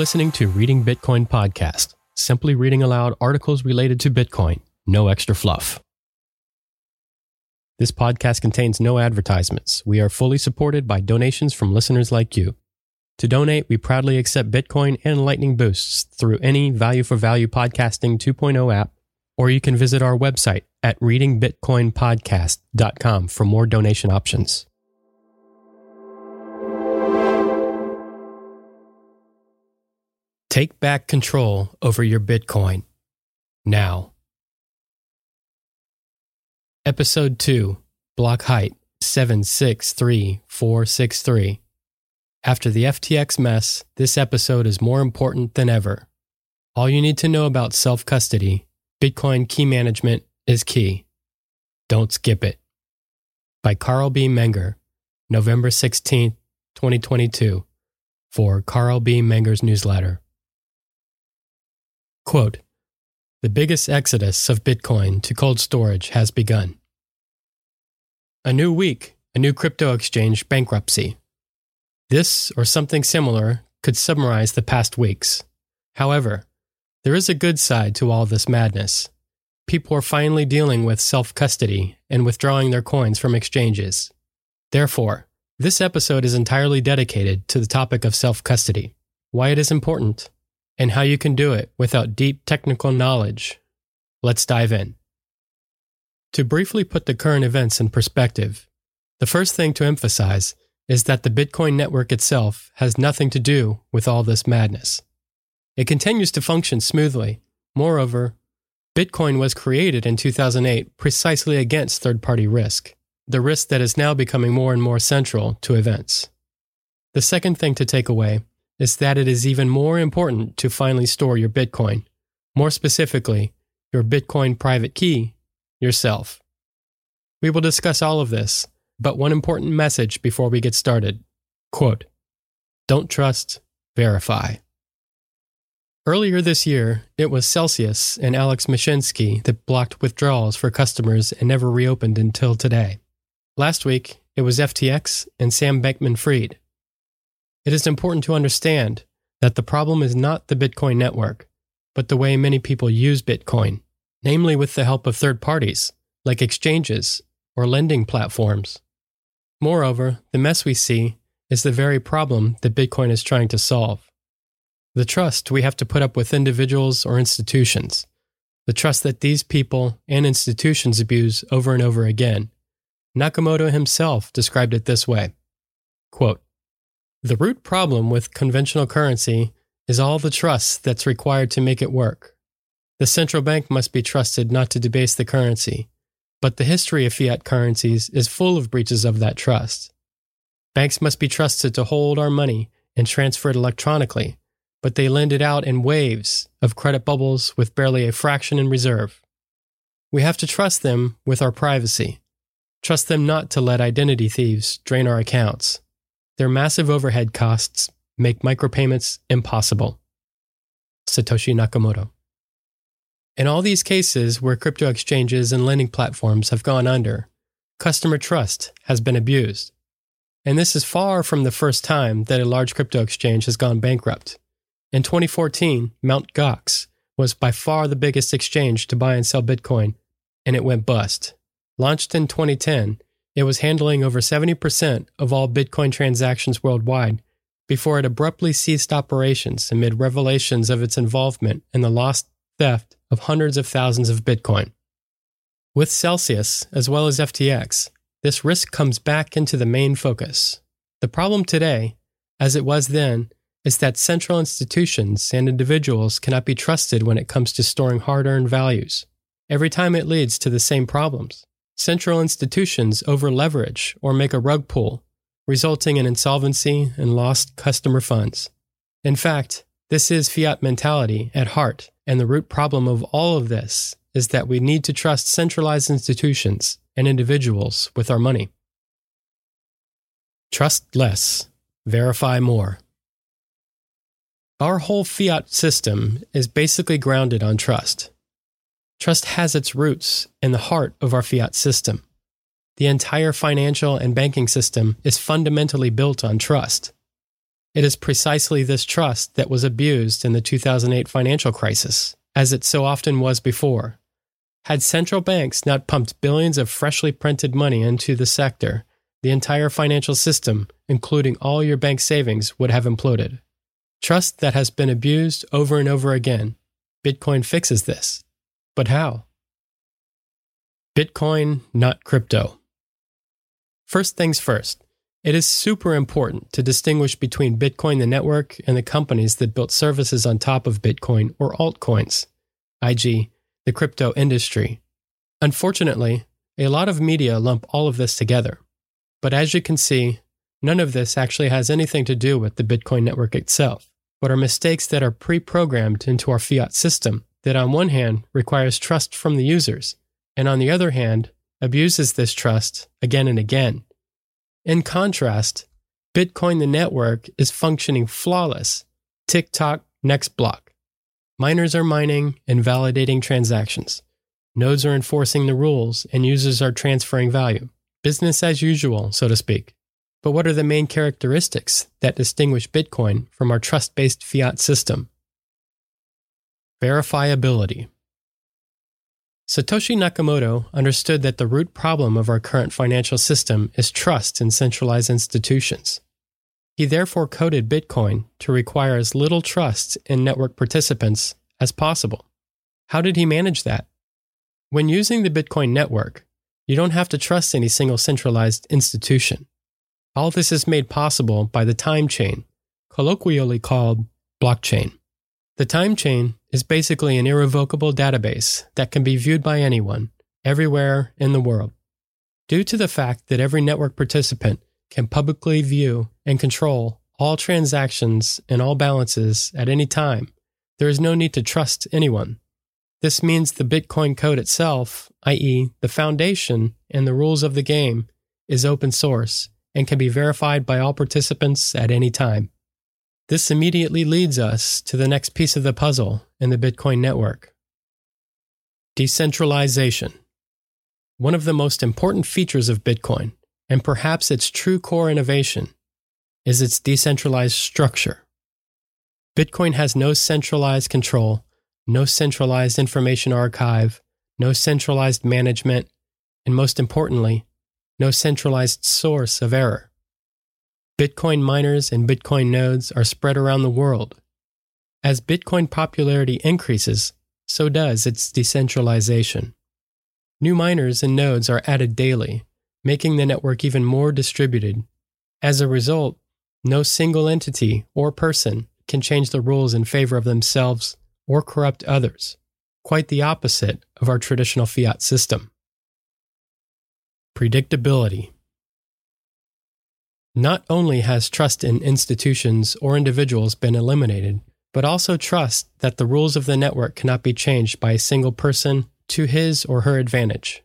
Listening to Reading Bitcoin Podcast, simply reading aloud articles related to Bitcoin, no extra fluff. This podcast contains no advertisements. We are fully supported by donations from listeners like you. To donate, we proudly accept Bitcoin and Lightning Boosts through any Value for Value Podcasting 2.0 app, or you can visit our website at readingbitcoinpodcast.com for more donation options. Take back control over your Bitcoin now. Episode 2 Block Height 763463. After the FTX mess, this episode is more important than ever. All you need to know about self custody, Bitcoin key management is key. Don't skip it. By Carl B. Menger, November 16, 2022, for Carl B. Menger's newsletter. Quote, the biggest exodus of Bitcoin to cold storage has begun. A new week, a new crypto exchange bankruptcy. This or something similar could summarize the past weeks. However, there is a good side to all this madness. People are finally dealing with self custody and withdrawing their coins from exchanges. Therefore, this episode is entirely dedicated to the topic of self custody, why it is important, and how you can do it without deep technical knowledge. Let's dive in. To briefly put the current events in perspective, the first thing to emphasize is that the Bitcoin network itself has nothing to do with all this madness. It continues to function smoothly. Moreover, Bitcoin was created in 2008 precisely against third party risk, the risk that is now becoming more and more central to events. The second thing to take away is that it is even more important to finally store your Bitcoin, more specifically, your Bitcoin private key, yourself. We will discuss all of this, but one important message before we get started. Quote, Don't trust, verify. Earlier this year, it was Celsius and Alex Mashinsky that blocked withdrawals for customers and never reopened until today. Last week, it was FTX and Sam Bankman Fried it is important to understand that the problem is not the Bitcoin network, but the way many people use Bitcoin, namely with the help of third parties, like exchanges or lending platforms. Moreover, the mess we see is the very problem that Bitcoin is trying to solve. The trust we have to put up with individuals or institutions, the trust that these people and institutions abuse over and over again. Nakamoto himself described it this way quote, the root problem with conventional currency is all the trust that's required to make it work. The central bank must be trusted not to debase the currency, but the history of fiat currencies is full of breaches of that trust. Banks must be trusted to hold our money and transfer it electronically, but they lend it out in waves of credit bubbles with barely a fraction in reserve. We have to trust them with our privacy, trust them not to let identity thieves drain our accounts their massive overhead costs make micropayments impossible. Satoshi Nakamoto. In all these cases where crypto exchanges and lending platforms have gone under, customer trust has been abused. And this is far from the first time that a large crypto exchange has gone bankrupt. In 2014, Mt. Gox was by far the biggest exchange to buy and sell Bitcoin, and it went bust. Launched in 2010, it was handling over 70% of all Bitcoin transactions worldwide before it abruptly ceased operations amid revelations of its involvement in the lost theft of hundreds of thousands of Bitcoin. With Celsius, as well as FTX, this risk comes back into the main focus. The problem today, as it was then, is that central institutions and individuals cannot be trusted when it comes to storing hard earned values. Every time it leads to the same problems central institutions over-leverage or make a rug pull, resulting in insolvency and lost customer funds. In fact, this is fiat mentality at heart, and the root problem of all of this is that we need to trust centralized institutions and individuals with our money. Trust less, verify more. Our whole fiat system is basically grounded on trust. Trust has its roots in the heart of our fiat system. The entire financial and banking system is fundamentally built on trust. It is precisely this trust that was abused in the 2008 financial crisis, as it so often was before. Had central banks not pumped billions of freshly printed money into the sector, the entire financial system, including all your bank savings, would have imploded. Trust that has been abused over and over again. Bitcoin fixes this. But how? Bitcoin, not crypto. First things first, it is super important to distinguish between Bitcoin, the network, and the companies that built services on top of Bitcoin or altcoins, i.g., the crypto industry. Unfortunately, a lot of media lump all of this together. But as you can see, none of this actually has anything to do with the Bitcoin network itself, but are mistakes that are pre programmed into our fiat system that, on one hand, requires trust from the users, and on the other hand, abuses this trust again and again. In contrast, Bitcoin the network is functioning flawless. Tick tock, next block. Miners are mining and validating transactions. Nodes are enforcing the rules and users are transferring value. Business as usual, so to speak. But what are the main characteristics that distinguish Bitcoin from our trust based fiat system? Verifiability. Satoshi Nakamoto understood that the root problem of our current financial system is trust in centralized institutions. He therefore coded Bitcoin to require as little trust in network participants as possible. How did he manage that? When using the Bitcoin network, you don't have to trust any single centralized institution. All this is made possible by the time chain, colloquially called blockchain. The time chain is basically an irrevocable database that can be viewed by anyone, everywhere in the world. Due to the fact that every network participant can publicly view and control all transactions and all balances at any time, there is no need to trust anyone. This means the Bitcoin code itself, i.e., the foundation and the rules of the game, is open source and can be verified by all participants at any time. This immediately leads us to the next piece of the puzzle in the Bitcoin network decentralization. One of the most important features of Bitcoin, and perhaps its true core innovation, is its decentralized structure. Bitcoin has no centralized control, no centralized information archive, no centralized management, and most importantly, no centralized source of error. Bitcoin miners and Bitcoin nodes are spread around the world. As Bitcoin popularity increases, so does its decentralization. New miners and nodes are added daily, making the network even more distributed. As a result, no single entity or person can change the rules in favor of themselves or corrupt others, quite the opposite of our traditional fiat system. Predictability. Not only has trust in institutions or individuals been eliminated, but also trust that the rules of the network cannot be changed by a single person to his or her advantage.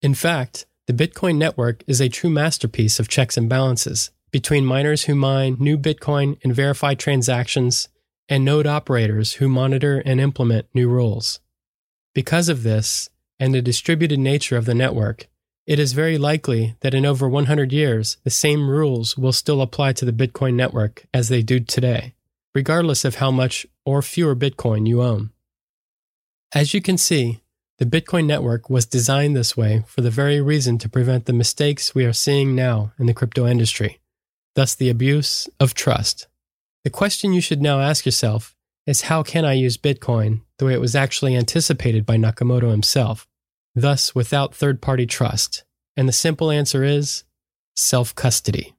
In fact, the Bitcoin network is a true masterpiece of checks and balances between miners who mine new Bitcoin and verify transactions and node operators who monitor and implement new rules. Because of this, and the distributed nature of the network, it is very likely that in over 100 years, the same rules will still apply to the Bitcoin network as they do today, regardless of how much or fewer Bitcoin you own. As you can see, the Bitcoin network was designed this way for the very reason to prevent the mistakes we are seeing now in the crypto industry, thus, the abuse of trust. The question you should now ask yourself is how can I use Bitcoin the way it was actually anticipated by Nakamoto himself? Thus without third party trust? And the simple answer is self custody.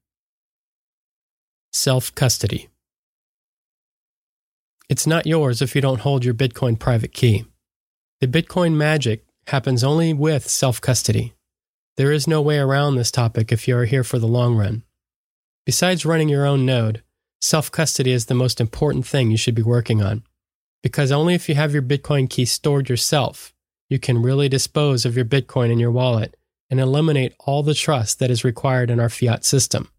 Self custody. It's not yours if you don't hold your Bitcoin private key. The Bitcoin magic happens only with self custody. There is no way around this topic if you are here for the long run. Besides running your own node, self custody is the most important thing you should be working on. Because only if you have your Bitcoin key stored yourself you can really dispose of your Bitcoin in your wallet and eliminate all the trust that is required in our fiat system.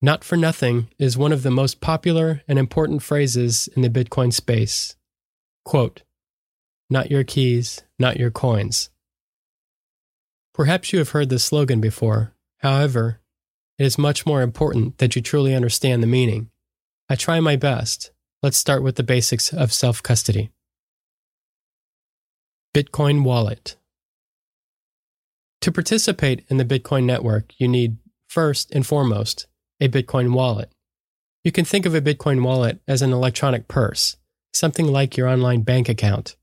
Not for nothing is one of the most popular and important phrases in the Bitcoin space. Quote, not your keys, not your coins. Perhaps you have heard this slogan before. However, it is much more important that you truly understand the meaning. I try my best. Let's start with the basics of self custody. Bitcoin Wallet To participate in the Bitcoin network, you need, first and foremost, a Bitcoin wallet. You can think of a Bitcoin wallet as an electronic purse, something like your online bank account.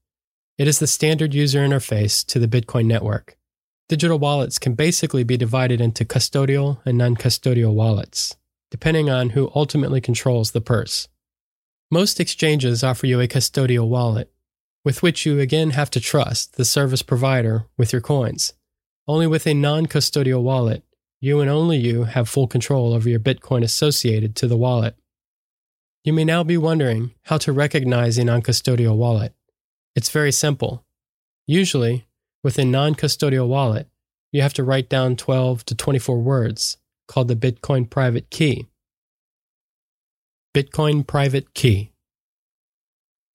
It is the standard user interface to the Bitcoin network. Digital wallets can basically be divided into custodial and non custodial wallets, depending on who ultimately controls the purse. Most exchanges offer you a custodial wallet, with which you again have to trust the service provider with your coins. Only with a non custodial wallet, you and only you have full control over your Bitcoin associated to the wallet. You may now be wondering how to recognize a non custodial wallet. It's very simple. Usually, with a non custodial wallet, you have to write down 12 to 24 words called the Bitcoin private key. Bitcoin private key.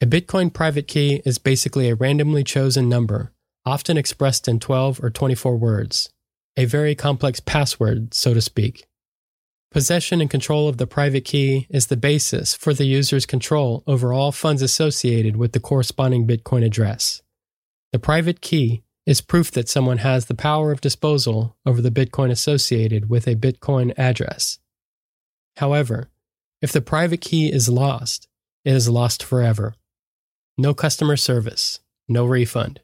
A Bitcoin private key is basically a randomly chosen number, often expressed in 12 or 24 words, a very complex password, so to speak. Possession and control of the private key is the basis for the user's control over all funds associated with the corresponding Bitcoin address. The private key is proof that someone has the power of disposal over the Bitcoin associated with a Bitcoin address. However, if the private key is lost, it is lost forever. No customer service, no refund.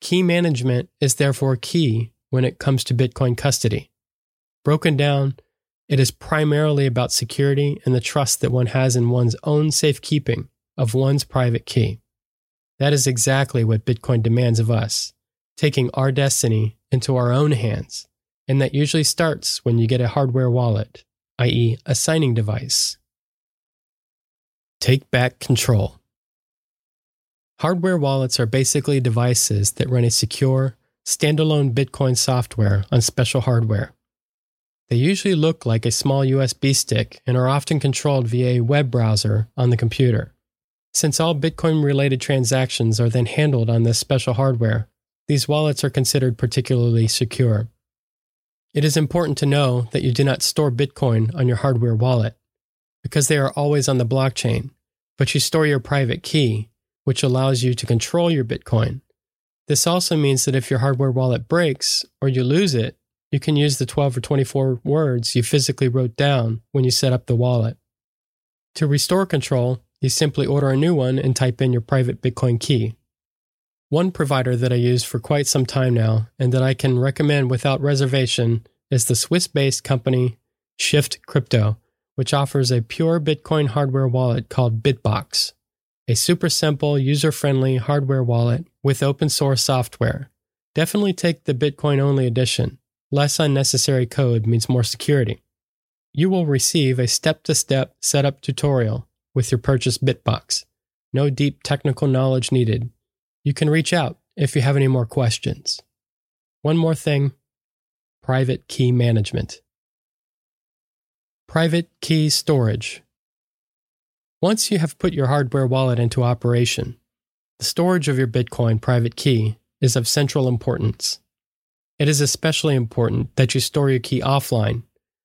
Key management is therefore key when it comes to Bitcoin custody. Broken down, it is primarily about security and the trust that one has in one's own safekeeping of one's private key. That is exactly what Bitcoin demands of us, taking our destiny into our own hands. And that usually starts when you get a hardware wallet, i.e., a signing device. Take back control. Hardware wallets are basically devices that run a secure, standalone Bitcoin software on special hardware. They usually look like a small USB stick and are often controlled via a web browser on the computer. Since all Bitcoin related transactions are then handled on this special hardware, these wallets are considered particularly secure. It is important to know that you do not store Bitcoin on your hardware wallet because they are always on the blockchain, but you store your private key, which allows you to control your Bitcoin. This also means that if your hardware wallet breaks or you lose it, you can use the 12 or 24 words you physically wrote down when you set up the wallet. To restore control, you simply order a new one and type in your private Bitcoin key. One provider that I use for quite some time now and that I can recommend without reservation is the Swiss based company Shift Crypto, which offers a pure Bitcoin hardware wallet called Bitbox, a super simple, user friendly hardware wallet with open source software. Definitely take the Bitcoin only edition. Less unnecessary code means more security. You will receive a step to step setup tutorial with your purchased Bitbox. No deep technical knowledge needed. You can reach out if you have any more questions. One more thing private key management. Private key storage. Once you have put your hardware wallet into operation, the storage of your Bitcoin private key is of central importance. It is especially important that you store your key offline,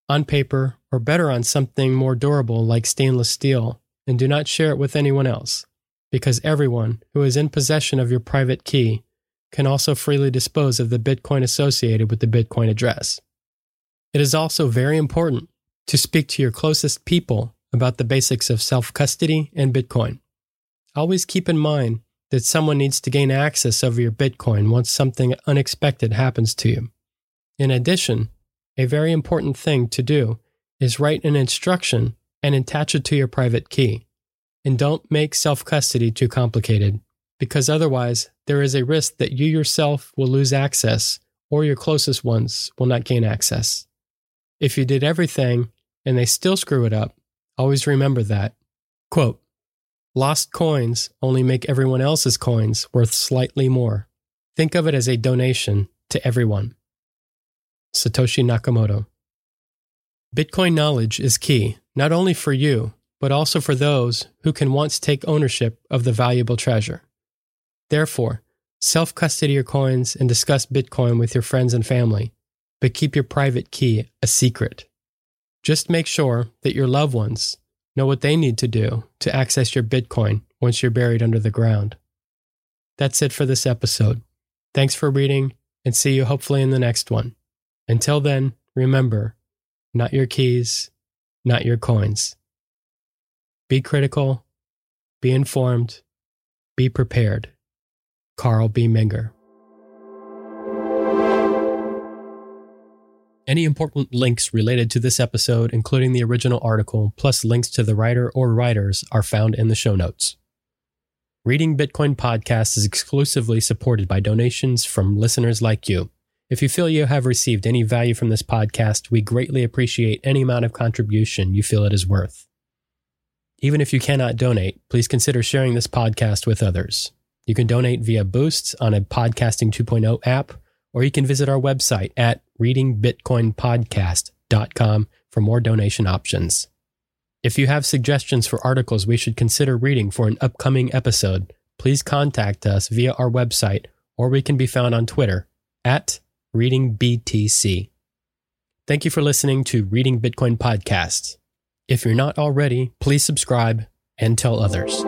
on paper, or better on something more durable like stainless steel, and do not share it with anyone else, because everyone who is in possession of your private key can also freely dispose of the Bitcoin associated with the Bitcoin address. It is also very important to speak to your closest people about the basics of self custody and Bitcoin. Always keep in mind that someone needs to gain access over your Bitcoin once something unexpected happens to you. In addition, a very important thing to do is write an instruction and attach it to your private key. And don't make self custody too complicated, because otherwise, there is a risk that you yourself will lose access or your closest ones will not gain access. If you did everything and they still screw it up, always remember that. Quote, Lost coins only make everyone else's coins worth slightly more. Think of it as a donation to everyone. Satoshi Nakamoto. Bitcoin knowledge is key, not only for you, but also for those who can once take ownership of the valuable treasure. Therefore, self custody your coins and discuss Bitcoin with your friends and family, but keep your private key a secret. Just make sure that your loved ones know what they need to do to access your Bitcoin once you're buried under the ground. That's it for this episode. Thanks for reading and see you hopefully in the next one. Until then, remember not your keys, not your coins. Be critical, be informed, be prepared. Carl B. Menger. Any important links related to this episode, including the original article, plus links to the writer or writers, are found in the show notes. Reading Bitcoin Podcast is exclusively supported by donations from listeners like you. If you feel you have received any value from this podcast, we greatly appreciate any amount of contribution you feel it is worth. Even if you cannot donate, please consider sharing this podcast with others. You can donate via Boosts on a Podcasting 2.0 app, or you can visit our website at readingbitcoinpodcast.com for more donation options. If you have suggestions for articles we should consider reading for an upcoming episode, please contact us via our website, or we can be found on Twitter at readingbtc. Thank you for listening to Reading Bitcoin Podcasts. If you're not already, please subscribe and tell others.